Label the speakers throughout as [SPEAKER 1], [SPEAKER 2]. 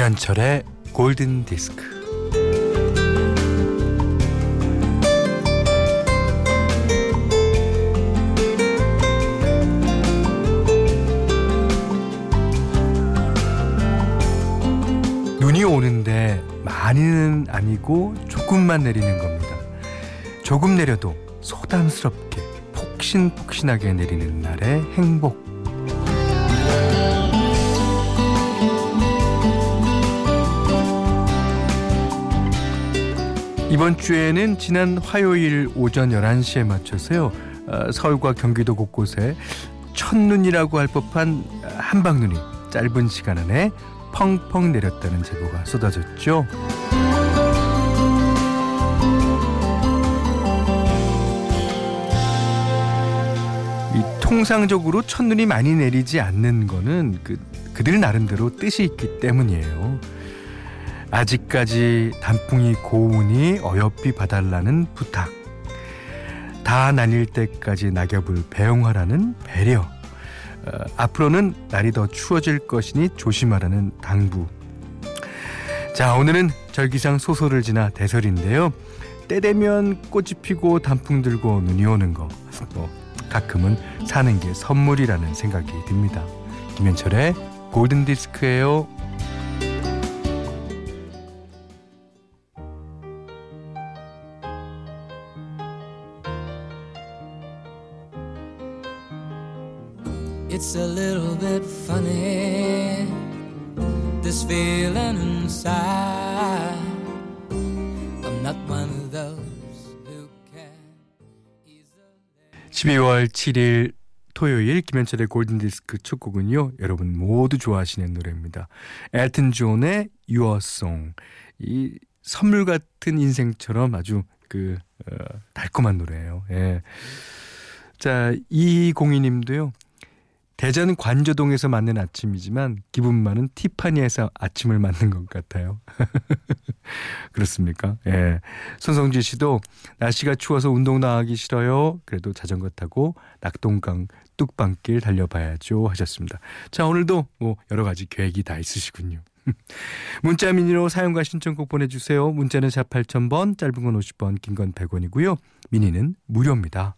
[SPEAKER 1] 김현철의 골든 디스크. 눈이 오는데 많이는 아니고 조금만 내리는 겁니다. 조금 내려도 소담스럽게 폭신폭신하게 내리는 날의 행복. 이번 주에는 지난 화요일 오전 11시에 맞춰서요. 어, 서울과 경기도 곳곳에 첫눈이라고 할 법한 한방눈이 짧은 시간 안에 펑펑 내렸다는 제보가 쏟아졌죠. 이 통상적으로 첫눈이 많이 내리지 않는 거는 그, 그들 나름대로 뜻이 있기 때문이에요. 아직까지 단풍이 고우니 어여삐 봐달라는 부탁. 다 나뉠 때까지 낙엽을 배웅하라는 배려. 어, 앞으로는 날이 더 추워질 것이니 조심하라는 당부. 자, 오늘은 절기상 소설을 지나 대설인데요. 때 되면 꽃이 피고 단풍 들고 눈이 오는 거. 뭐 가끔은 사는 게 선물이라는 생각이 듭니다. 김현철의 골든 디스크예요. It's a little bit funny This feeling inside I'm not one of those who can easily 12월 7일 토요일 김현철의 골든디스크 첫 곡은요 여러분 모두 좋아하시는 노래입니다 엘튼 존의 Your Song 이 선물 같은 인생처럼 아주 그 어, 달콤한 노래예요 예. 자 이공이님도요 대전 관저동에서 맞는 아침이지만 기분만은 티파니에서 아침을 맞는 것 같아요. 그렇습니까? 예. 손성지 씨도 날씨가 추워서 운동 나가기 싫어요. 그래도 자전거 타고 낙동강 뚝방길 달려봐야죠 하셨습니다. 자 오늘도 뭐 여러 가지 계획이 다 있으시군요. 문자 미니로 사용과 신청곡 보내주세요. 문자는 샵 8000번, 짧은 건 50번, 긴건 100원이고요. 미니는 무료입니다.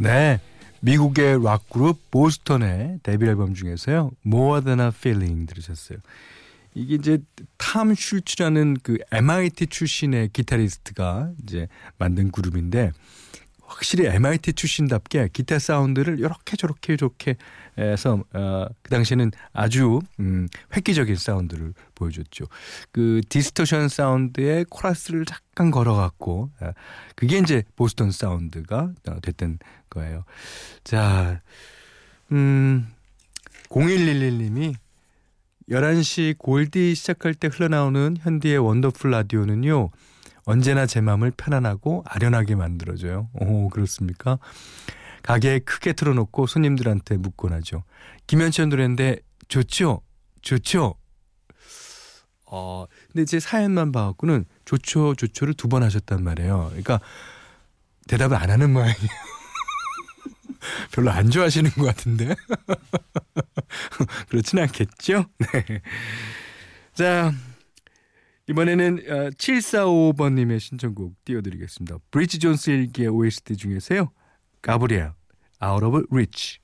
[SPEAKER 1] 네. 미국의 락 그룹 보스턴의 데뷔 앨범 중에서요. More Than a Feeling 들으셨어요. 이게 이제 탐 숄츠라는 그 MIT 출신의 기타리스트가 이제 만든 그룹인데 확실히 MIT 출신답게 기타 사운드를 이렇게 저렇게 저렇게 해서 어, 그 당시에는 아주 음, 획기적인 사운드를 보여줬죠. 그 distortion 사운드에 코러스를 잠깐 걸어갖고 어, 그게 이제 보스턴 사운드가 됐던 거예요. 자, 음, 0111님이 11시 골디 시작할 때 흘러나오는 현디의 원더풀 라디오는요. 언제나 제 마음을 편안하고 아련하게 만들어줘요. 오, 그렇습니까? 가게에 크게 틀어놓고 손님들한테 묻곤 하죠. 김현철 노래인데 좋죠? 좋죠? 어, 근데 제 사연만 봐갖고는 좋죠, 좋죠를 두 번 하셨단 말이에요. 그러니까 대답을 안 하는 모양이에요. 별로 안 좋아하시는 것 같은데. 그렇진 않겠죠? 네. 자, 이번에는 7455번님의 어, 신청곡 띄워드리겠습니다. 브리지 존스 일기의 OST 중에서요. 가브리엘, Out of Reach.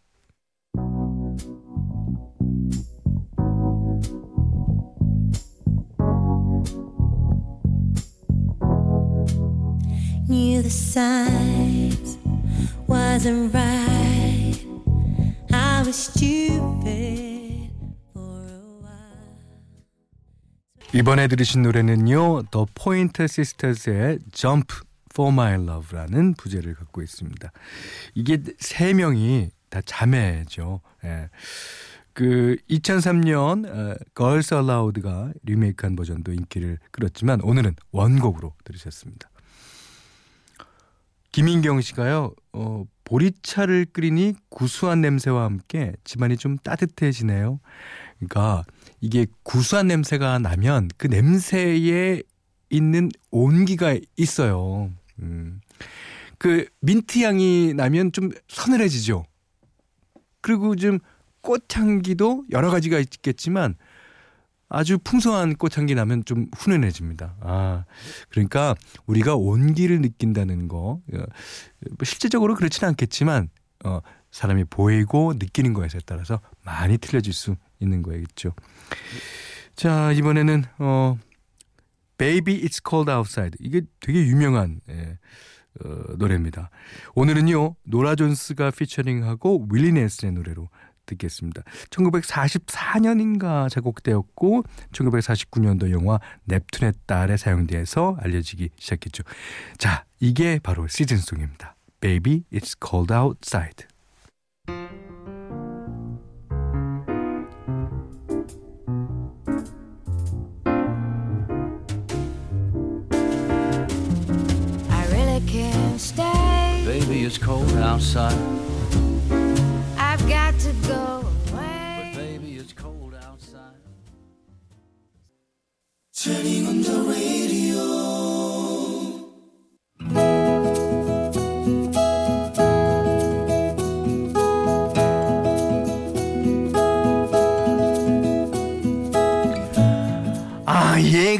[SPEAKER 1] Knew the signs wasn't right. I was stupid. 이번에 들으신 노래는요. The Pointer Sisters의 Jump for My Love라는 부제를 갖고 있습니다. 이게 세 명이 다 자매죠. 예. 그 2003년 어, Girls Aloud가 리메이크한 버전도 인기를 끌었지만 오늘은 원곡으로 들으셨습니다. 김인경 씨가요. 어, 보리차를 끓이니 구수한 냄새와 함께 집안이 좀 따뜻해지네요. 그러니까 이게 구수한 냄새가 나면 그 냄새에 있는 온기가 있어요. 음. 그 민트 향이 나면 좀 서늘해지죠. 그리고 좀 꽃향기도 여러 가지가 있겠지만 아주 풍성한 꽃향기 나면 좀 훈훈해집니다. 아, 그러니까 우리가 온기를 느낀다는 거, 어, 뭐 실제적으로 그렇지는 않겠지만, 어, 사람이 보이고 느끼는 거에 따라서 많이 틀려질 수 있는 거겠죠. 자, 이번에는, 어, Baby It's Cold Outside. 이게 되게 유명한, 예, 어, 노래입니다. 오늘은요, 노라 존스가 피처링하고 윌리 넬슨의 노래로 듣겠습니다. 1944년인가 작곡되었고 1949년도 영화 넵툰의 딸에 사용돼서 알려지기 시작했죠. 자, 이게 바로 시즌송입니다. Baby, it's cold outside. It's cold outside. I've got to go away. But baby, it's cold outside. Turning on the radio.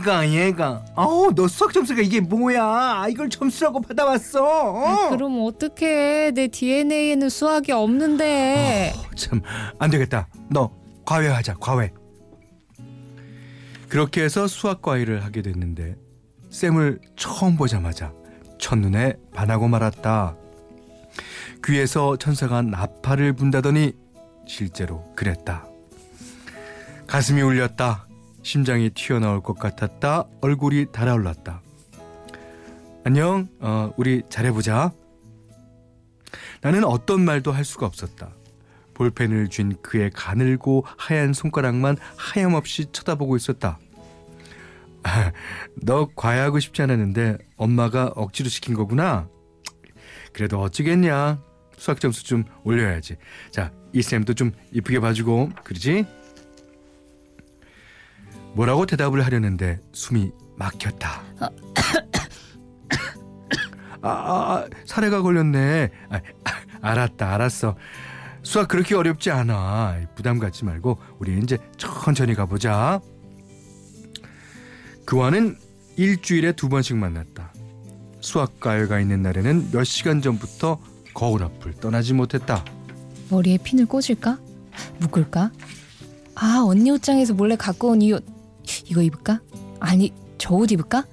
[SPEAKER 1] 얘가 얘가. 아우 너 수학 점수가 이게 뭐야? 이걸 점수라고 받아왔어. 어?
[SPEAKER 2] 그럼 어떡해. 내 DNA에는 수학이 없는데.
[SPEAKER 1] 어, 참. 안되겠다. 너 과외하자 과외. 그렇게 해서 수학 과외를 하게 됐는데 쌤을 처음 보자마자 첫눈에 반하고 말았다. 귀에서 천사가 나팔을 분다더니 실제로 그랬다. 가슴이 울렸다 심장이 튀어나올 것 같았다. 얼굴이 달아올랐다. 안녕, 어, 우리 잘해보자. 나는 어떤 말도 할 수가 없었다. 볼펜을 쥔 그의 가늘고 하얀 손가락만 하염없이 쳐다보고 있었다. 아, 너 과외하고 싶지 않았는데 엄마가 억지로 시킨 거구나. 그래도 어찌겠냐. 수학 점수 좀 올려야지. 자, 이 쌤도 좀 이쁘게 봐주고, 그러지? 뭐라고 대답을 하려는데 숨이 막혔다. 아, 아, 아 사례가 걸렸네. 아, 알았다, 알았어. 수학 그렇게 어렵지 않아. 부담 갖지 말고 우리 이제 천천히 가보자. 그와는 일주일에 두 번씩 만났다. 수학 과외가 있는 날에는 몇 시간 전부터 거울 앞을 떠나지 못했다.
[SPEAKER 2] 머리에 핀을 꽂을까? 묶을까? 아 언니 옷장에서 몰래 갖고 온 이 옷 이거 입을까? 아니 저 옷 입을까?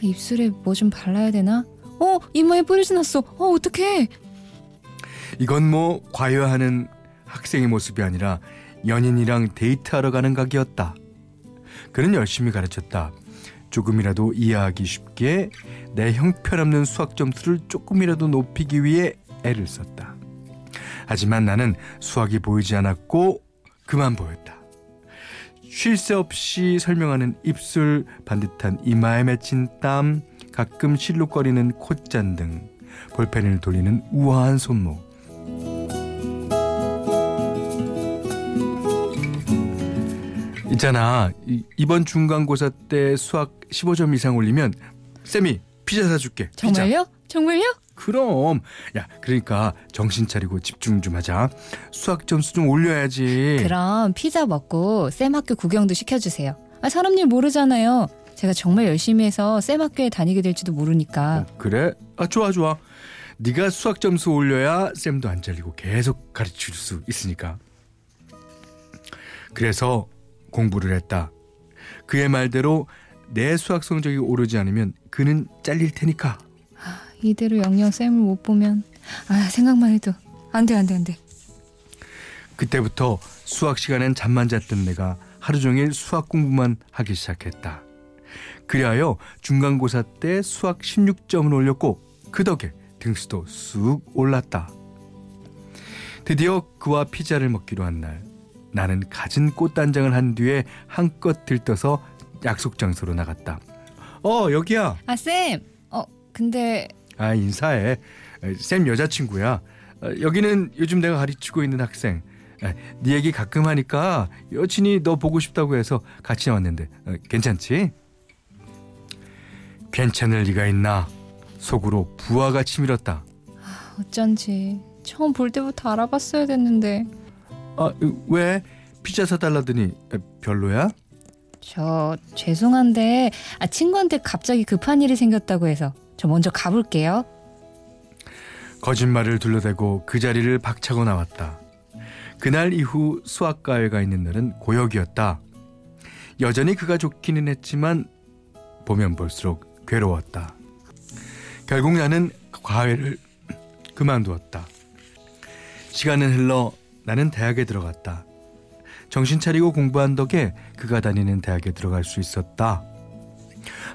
[SPEAKER 2] 입술에 뭐 좀 발라야 되나? 어 이마에 뿌리지 났어. 어 어떡해?
[SPEAKER 1] 이건 뭐 과외하는 학생의 모습이 아니라 연인이랑 데이트하러 가는 각이었다. 그는 열심히 가르쳤다. 조금이라도 이해하기 쉽게 내 형편없는 수학 점수를 조금이라도 높이기 위해 애를 썼다. 하지만 나는 수학이 보이지 않았고 그만 보였다. 쉴 새 없이 설명하는 입술, 반듯한 이마에 맺힌 땀, 가끔 실룩거리는 콧잔 등 볼펜을 돌리는 우아한 손목. 있잖아. 이번 중간고사 때 수학 15점 이상 올리면 쌤이 피자 사줄게.
[SPEAKER 2] 정말요?
[SPEAKER 1] 피자.
[SPEAKER 2] 정말요?
[SPEAKER 1] 그럼. 야 그러니까 정신 차리고 집중 좀 하자. 수학 점수 좀 올려야지.
[SPEAKER 2] 그럼 피자 먹고 쌤 학교 구경도 시켜주세요. 아 사람 일 모르잖아요. 제가 정말 열심히 해서 쌤 학교에 다니게 될지도 모르니까.
[SPEAKER 1] 어, 그래? 아 좋아 좋아. 네가 수학 점수 올려야 쌤도 안 잘리고 계속 가르칠 수 있으니까. 그래서 공부를 했다. 그의 말대로 내 수학 성적이 오르지 않으면 그는 잘릴 테니까
[SPEAKER 2] 이대로 영영 쌤을 못 보면 아 생각만 해도 안돼 안돼 안돼.
[SPEAKER 1] 그때부터 수학 시간엔 잠만 잤던 내가 하루 종일 수학 공부만 하기 시작했다. 그리하여 중간고사 때 수학 16점을 올렸고 그 덕에 등수도 쑥 올랐다. 드디어 그와 피자를 먹기로 한 날, 나는 갖은 꽃단장을 한 뒤에 한껏 들떠서 약속 장소로 나갔다. 어 여기야.
[SPEAKER 2] 아 쌤. 어 근데
[SPEAKER 1] 아 인사해. 쌤 여자친구야. 어, 여기는 요즘 내가 가르치고 있는 학생. 아, 네 얘기 가끔 하니까 여친이 너 보고 싶다고 해서 같이 나왔는데 어, 괜찮지? 괜찮을 리가 있나? 속으로 부하가 치밀었다.
[SPEAKER 2] 어쩐지 처음 볼 때부터 알아봤어야 됐는데
[SPEAKER 1] 아 왜? 피자 사달라더니 아, 별로야?
[SPEAKER 2] 저 죄송한데 아, 친구한테 갑자기 급한 일이 생겼다고 해서 저 먼저 가볼게요.
[SPEAKER 1] 거짓말을 둘러대고 그 자리를 박차고 나왔다. 그날 이후 수학과외가 있는 날은 고역이었다. 여전히 그가 좋기는 했지만 보면 볼수록 괴로웠다. 결국 나는 과외를 그만두었다. 시간은 흘러 나는 대학에 들어갔다. 정신 차리고 공부한 덕에 그가 다니는 대학에 들어갈 수 있었다.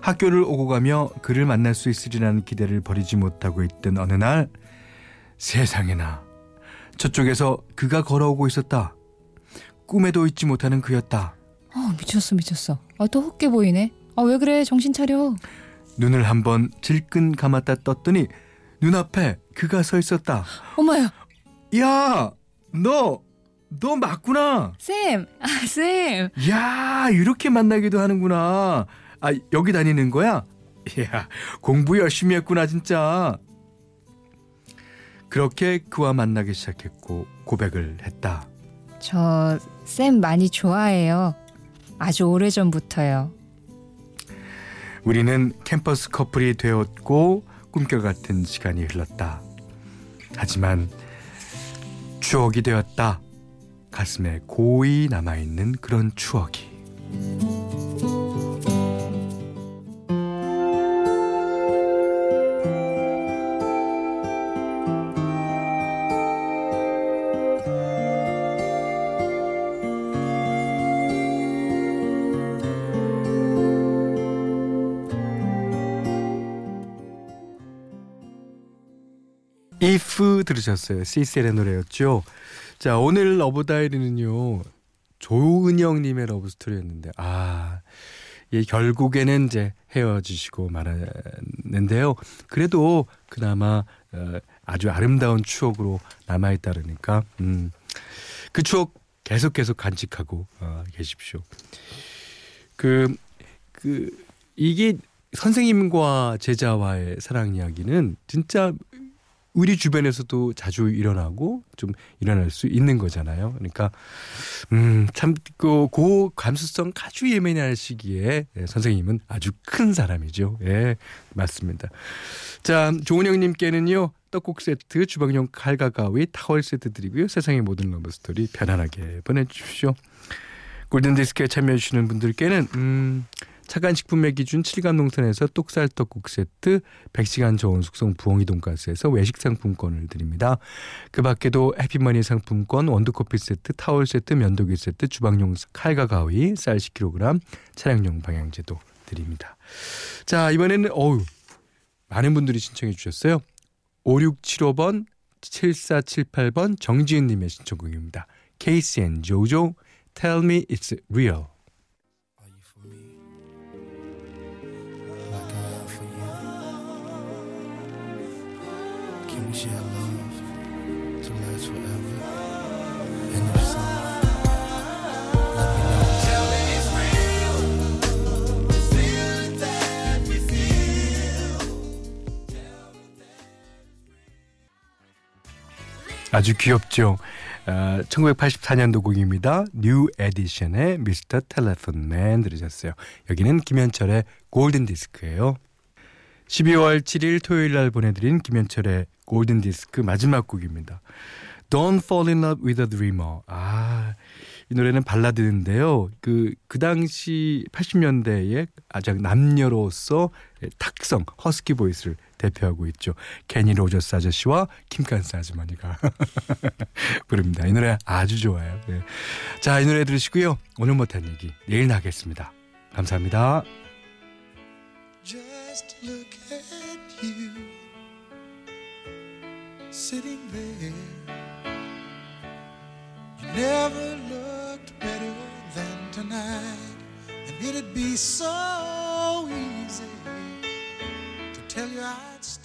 [SPEAKER 1] 학교를 오고 가며 그를 만날 수 있으리라는 기대를 버리지 못하고 있던 어느 날 세상에나 저쪽에서 그가 걸어오고 있었다. 꿈에도 잊지 못하는 그였다.
[SPEAKER 2] 어 미쳤어 미쳤어. 아 또 헛게 보이네. 아 왜 그래 정신 차려.
[SPEAKER 1] 눈을 한번 질끈 감았다 떴더니 눈앞에 그가 서 있었다.
[SPEAKER 2] 어머야
[SPEAKER 1] 야, 너, 너 맞구나.
[SPEAKER 2] 쌤. 아 쌤.
[SPEAKER 1] 야, 이렇게 만나기도 하는구나. 아, 여기 다니는 거야? 야, 공부 열심히 했구나, 진짜. 그렇게 그와 만나기 시작했고 고백을 했다.
[SPEAKER 2] 저 쌤 많이 좋아해요. 아주 오래전부터요.
[SPEAKER 1] 우리는 캠퍼스 커플이 되었고 꿈결 같은 시간이 흘렀다. 하지만 추억이 되었다. 가슴에 고이 남아있는 그런 추억이. If 들으셨어요. 시셀의 노래였죠. 자, 오늘 love diary는요. 조은영님의 love story였는데, 아, 예, 결국에는 이제 헤어지시고 말았는데요. 그래도 그나마 어, 아주 아름다운 추억으로 남아있다 그러니까, 음, 그 추억 계속 계속 간직하고 어, 계십시오. 그, 그, 이게 선생님과 제자와의 사랑 이야기는 진짜 우리 주변에서도 자주 일어나고 좀 일어날 수 있는 거잖아요. 그러니까 음참그 그 감수성 아주 예민할 시기에 예, 선생님은 아주 큰 사람이죠. 예, 맞습니다. 자, 조은영님께는요 떡국 세트, 주방용 칼과 가위, 타월 세트 드리고요. 세상의 모든 love story 편안하게 보내주십시오. 골든 디스크에 참여해 주시는 분들께는 음. 차간식품의 기준 7간 농산에서 똑살떡국 세트, 100시간 저온 숙성 부엉이 돈가스에서 외식 상품권을 드립니다. 그 밖에도 해피머니 상품권, 원두커피 세트, 타월 세트, 면도기 세트, 주방용 칼과 가위, 쌀 10kg, 차량용 방향제도 드립니다. 자, 이번에는 어우 많은 분들이 신청해 주셨어요. 5675번, 7478번 정지은 님의 신청곡입니다. 케이스 앤 조조, Tell Me It's Real. Love to last forever? And if so. 아주 귀엽죠. 아, 1984년도 곡입니다. 뉴 에디션의 Mr. Telephone Man 들으셨어요. 여기는 김현철의 골든 디스크예요. 12월 7일 토요일 날 보내드린 김현철의 골든 디스크 마지막 곡입니다. Don't Fall in Love with a Dreamer. 아, 이 노래는 발라드인데요. 그, 그 당시 80년대에 아주 남녀로서 탁성, 허스키 voice를 대표하고 있죠. 케니 로저스 아저씨와 킴칸스 아주머니가 부릅니다. 이 노래 아주 좋아요. 네. 자, 이 노래 들으시고요. 오늘 못한 얘기 내일 나겠습니다. 감사합니다. just look at you sitting there. You never looked better than tonight, and it'd
[SPEAKER 3] be so easy to tell you I'd. stay.